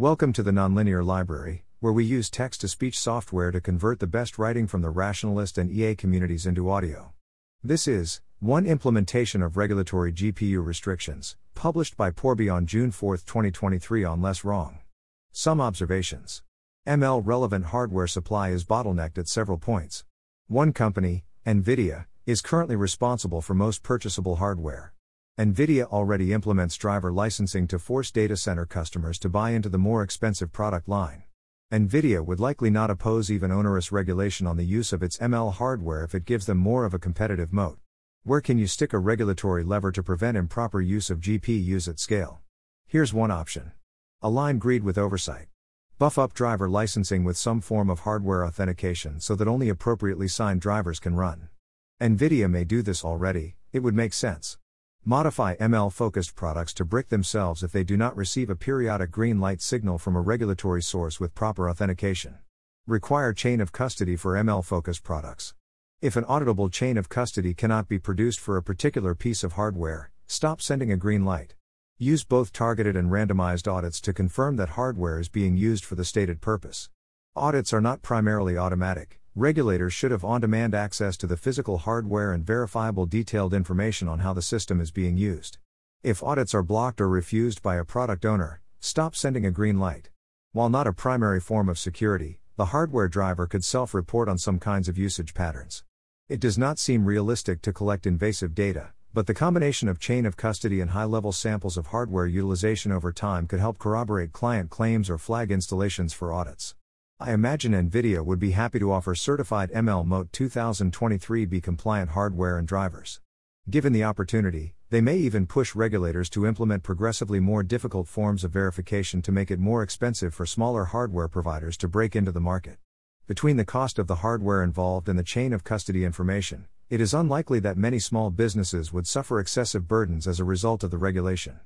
Welcome to the Nonlinear Library, where we use text to speech software to convert the best writing from the rationalist and EA communities into audio. This is one implementation of regulatory GPU restrictions, published by porby on June 4, 2023 on Less Wrong. Some observations. ML relevant hardware supply is bottlenecked at several points. One company, NVIDIA, is currently responsible for most purchasable hardware. NVIDIA already implements driver licensing to force data center customers to buy into the more expensive product line. NVIDIA would likely not oppose even onerous regulation on the use of its ML hardware if it gives them more of a competitive moat. Where can you stick a regulatory lever to prevent improper use of GPUs at scale? Here's one option Align greed with oversight. Buff up driver licensing with some form of hardware authentication so that only appropriately signed drivers can run. NVIDIA may do this already, it would make sense. Modify ML focused products to brick themselves if they do not receive a periodic green light signal from a regulatory source with proper authentication. Require chain of custody for ML focused products. If an auditable chain of custody cannot be produced for a particular piece of hardware, stop sending a green light. Use both targeted and randomized audits to confirm that hardware is being used for the stated purpose. Audits are not primarily automatic, Regulators should have on demand access to the physical hardware and verifiable detailed information on how the system is being used. If audits are blocked or refused by a product owner, stop sending a green light. While not a primary form of security, the hardware driver could self report on some kinds of usage patterns. It does not seem realistic to collect invasive data, but the combination of chain of custody and high level samples of hardware utilization over time could help corroborate client claims or flag installations for audits. I imagine NVIDIA would be happy to offer certified ML Moat 2023B compliant hardware and drivers. Given the opportunity, they may even push regulators to implement progressively more difficult forms of verification to make it more expensive for smaller hardware providers to break into the market. Between the cost of the hardware involved and the chain of custody information, it is unlikely that many small businesses would suffer excessive burdens as a result of the regulation.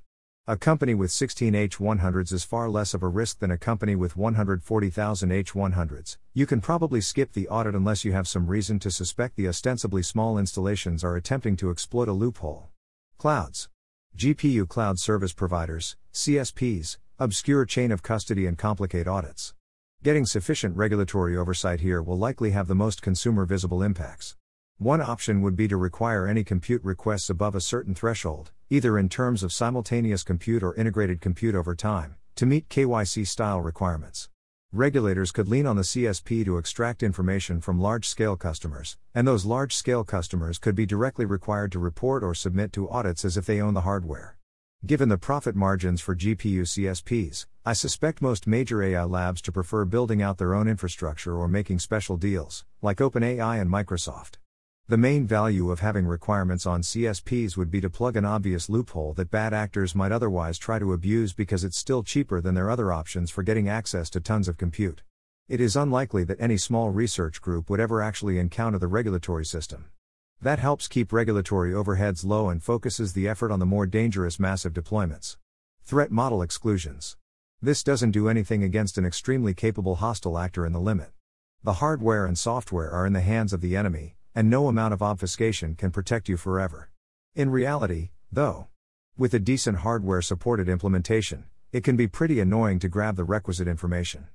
A company with 16 H100s is far less of a risk than a company with 140,000 H100s. You can probably skip the audit unless you have some reason to suspect the ostensibly small installations are attempting to exploit a loophole. Clouds. GPU cloud service providers, CSPs, obscure chain of custody and complicate audits. Getting sufficient regulatory oversight here will likely have the most consumer visible impacts. One option would be to require any compute requests above a certain threshold, either in terms of simultaneous compute or integrated compute over time, to meet KYC style requirements. Regulators could lean on the CSP to extract information from large scale customers, and those large scale customers could be directly required to report or submit to audits as if they own the hardware. Given the profit margins for GPU CSPs, I suspect most major AI labs to prefer building out their own infrastructure or making special deals, like OpenAI and Microsoft. The main value of having requirements on CSPs would be to plug an obvious loophole that bad actors might otherwise try to abuse because it's still cheaper than their other options for getting access to tons of compute. It is unlikely that any small research group would ever actually encounter the regulatory system. That helps keep regulatory overheads low and focuses the effort on the more dangerous massive deployments. Threat model exclusions. This doesn't do anything against an extremely capable hostile actor in the limit. The hardware and software are in the hands of the enemy, and no amount of obfuscation can protect you forever. In reality, though, with a decent hardware supported implementation, it can be pretty annoying to grab the requisite information.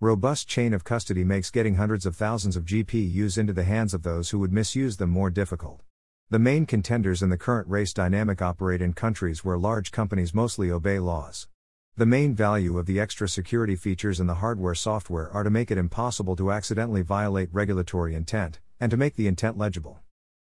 Robust chain of custody makes getting hundreds of thousands of GPUs into the hands of those who would misuse them more difficult. The main contenders in the current race dynamic operate in countries where large companies mostly obey laws. The main value of the extra security features in the hardware software are to make it impossible to accidentally violate regulatory intent, and to make the intent legible.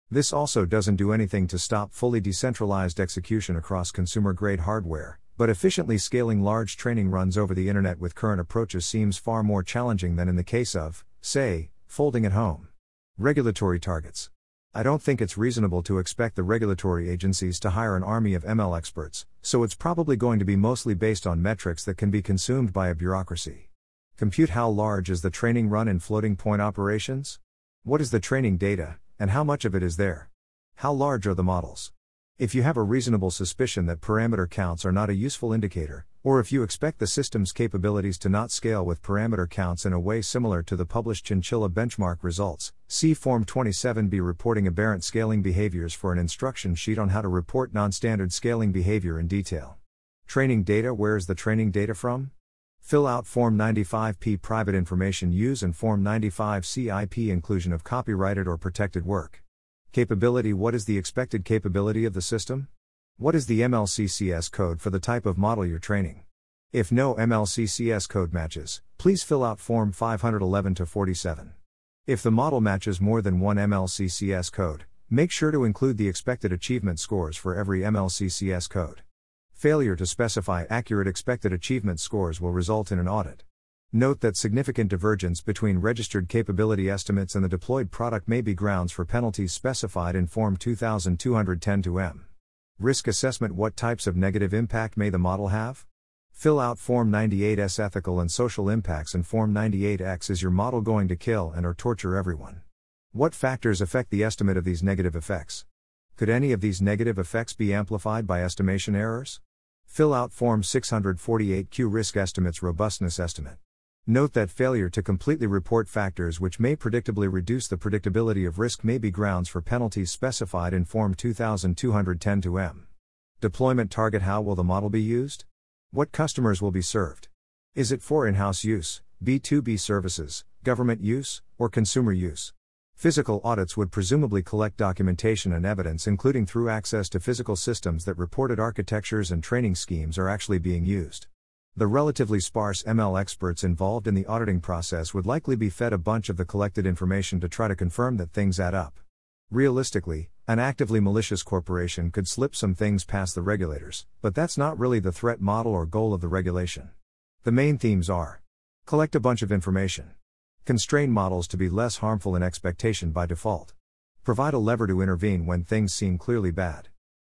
This also doesn't do anything to stop fully decentralized execution across consumer grade hardware, but efficiently scaling large training runs over the internet with current approaches seems far more challenging than in the case of, say, folding at home. Regulatory targets. I don't think it's reasonable to expect the regulatory agencies to hire an army of ML experts, so it's probably going to be mostly based on metrics that can be consumed by a bureaucracy. Compute how large is the training run in floating point operations? What is the training data, and how much of it is there? How large are the models? If you have a reasonable suspicion that parameter counts are not a useful indicator, or if you expect the system's capabilities to not scale with parameter counts in a way similar to the published Chinchilla benchmark results, see Form 27b reporting aberrant scaling behaviors for an instruction sheet on how to report non standard scaling behavior in detail. Training data Where is the training data from? Fill out Form 95P Private Information Use and Form 95 CIP Inclusion of copyrighted or protected work. Capability What is the expected capability of the system? What is the MLCCS code for the type of model you're training? If no MLCCS code matches, please fill out Form 511 47. If the model matches more than one MLCCS code, make sure to include the expected achievement scores for every MLCCS code. Failure to specify accurate expected achievement scores will result in an audit. Note that significant divergence between registered capability estimates and the deployed product may be grounds for penalties specified in Form 2210 M. Risk assessment What types of negative impact may the model have? Fill out Form 98S Ethical and Social Impacts and Form 98X Is your model going to kill and or torture everyone? What factors affect the estimate of these negative effects? Could any of these negative effects be amplified by estimation errors? Fill out Form 648Q Risk Estimates Robustness Estimate. Note that failure to completely report factors which may predictably reduce the predictability of risk may be grounds for penalties specified in Form 2210 M. Deployment target How will the model be used? What customers will be served? Is it for in house use, B2B services, government use, or consumer use? Physical audits would presumably collect documentation and evidence, including through access to physical systems that reported architectures and training schemes are actually being used. The relatively sparse ML experts involved in the auditing process would likely be fed a bunch of the collected information to try to confirm that things add up. Realistically, an actively malicious corporation could slip some things past the regulators, but that's not really the threat model or goal of the regulation. The main themes are collect a bunch of information Constrain models to be less harmful in expectation by default. Provide a lever to intervene when things seem clearly bad.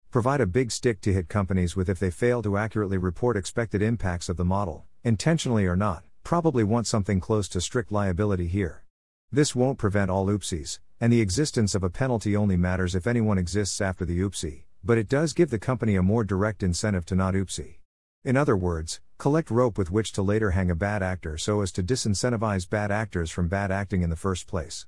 Provide a big stick to hit companies with if they fail to accurately report expected impacts of the model, intentionally or not, probably want something close to strict liability here. This won't prevent all oopsies, and the existence of a penalty only matters if anyone exists after the oopsie, but it does give the company a more direct incentive to not oopsie. In other words, collect rope with which to later hang a bad actor so as to disincentivize bad actors from bad acting in the first place.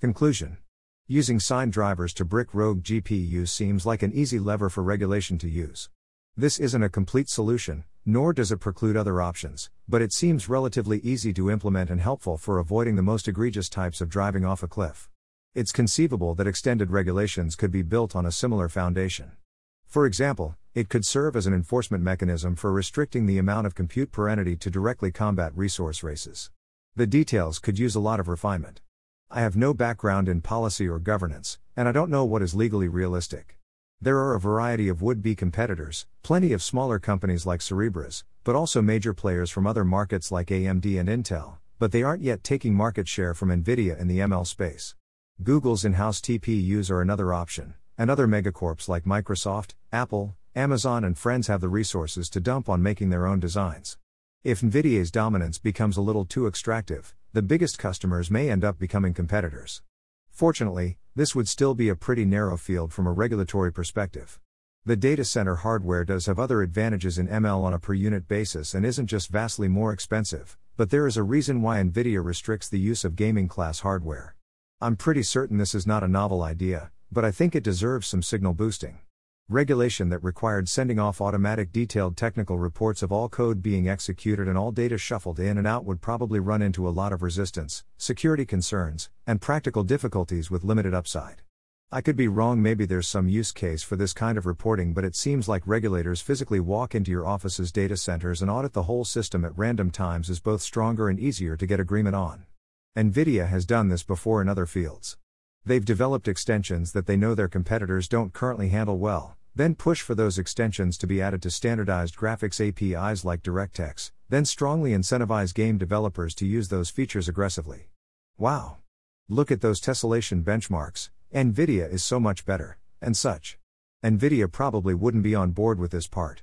Conclusion Using signed drivers to brick rogue GPUs seems like an easy lever for regulation to use. This isn't a complete solution, nor does it preclude other options, but it seems relatively easy to implement and helpful for avoiding the most egregious types of driving off a cliff. It's conceivable that extended regulations could be built on a similar foundation. For example, it could serve as an enforcement mechanism for restricting the amount of compute per entity to directly combat resource races. The details could use a lot of refinement. I have no background in policy or governance, and I don't know what is legally realistic. There are a variety of would be competitors, plenty of smaller companies like Cerebras, but also major players from other markets like AMD and Intel, but they aren't yet taking market share from Nvidia in the ML space. Google's in house TPUs are another option, and other megacorps like Microsoft, Apple, Amazon, and friends have the resources to dump on making their own designs. If NVIDIA's dominance becomes a little too extractive, the biggest customers may end up becoming competitors. Fortunately, this would still be a pretty narrow field from a regulatory perspective. The data center hardware does have other advantages in ML on a per unit basis and isn't just vastly more expensive, but there is a reason why NVIDIA restricts the use of gaming class hardware. I'm pretty certain this is not a novel idea, but I think it deserves some signal boosting. Regulation that required sending off automatic detailed technical reports of all code being executed and all data shuffled in and out would probably run into a lot of resistance, security concerns, and practical difficulties with limited upside. I could be wrong, maybe there's some use case for this kind of reporting, but it seems like regulators physically walk into your office's data centers and audit the whole system at random times is both stronger and easier to get agreement on. NVIDIA has done this before in other fields. They've developed extensions that they know their competitors don't currently handle well, then push for those extensions to be added to standardized graphics APIs like DirectX, then strongly incentivize game developers to use those features aggressively. Wow! Look at those tessellation benchmarks, NVIDIA is so much better, and such. NVIDIA probably wouldn't be on board with this part.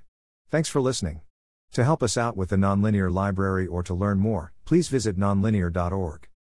Thanks for listening. To help us out with the nonlinear library or to learn more, please visit nonlinear.org.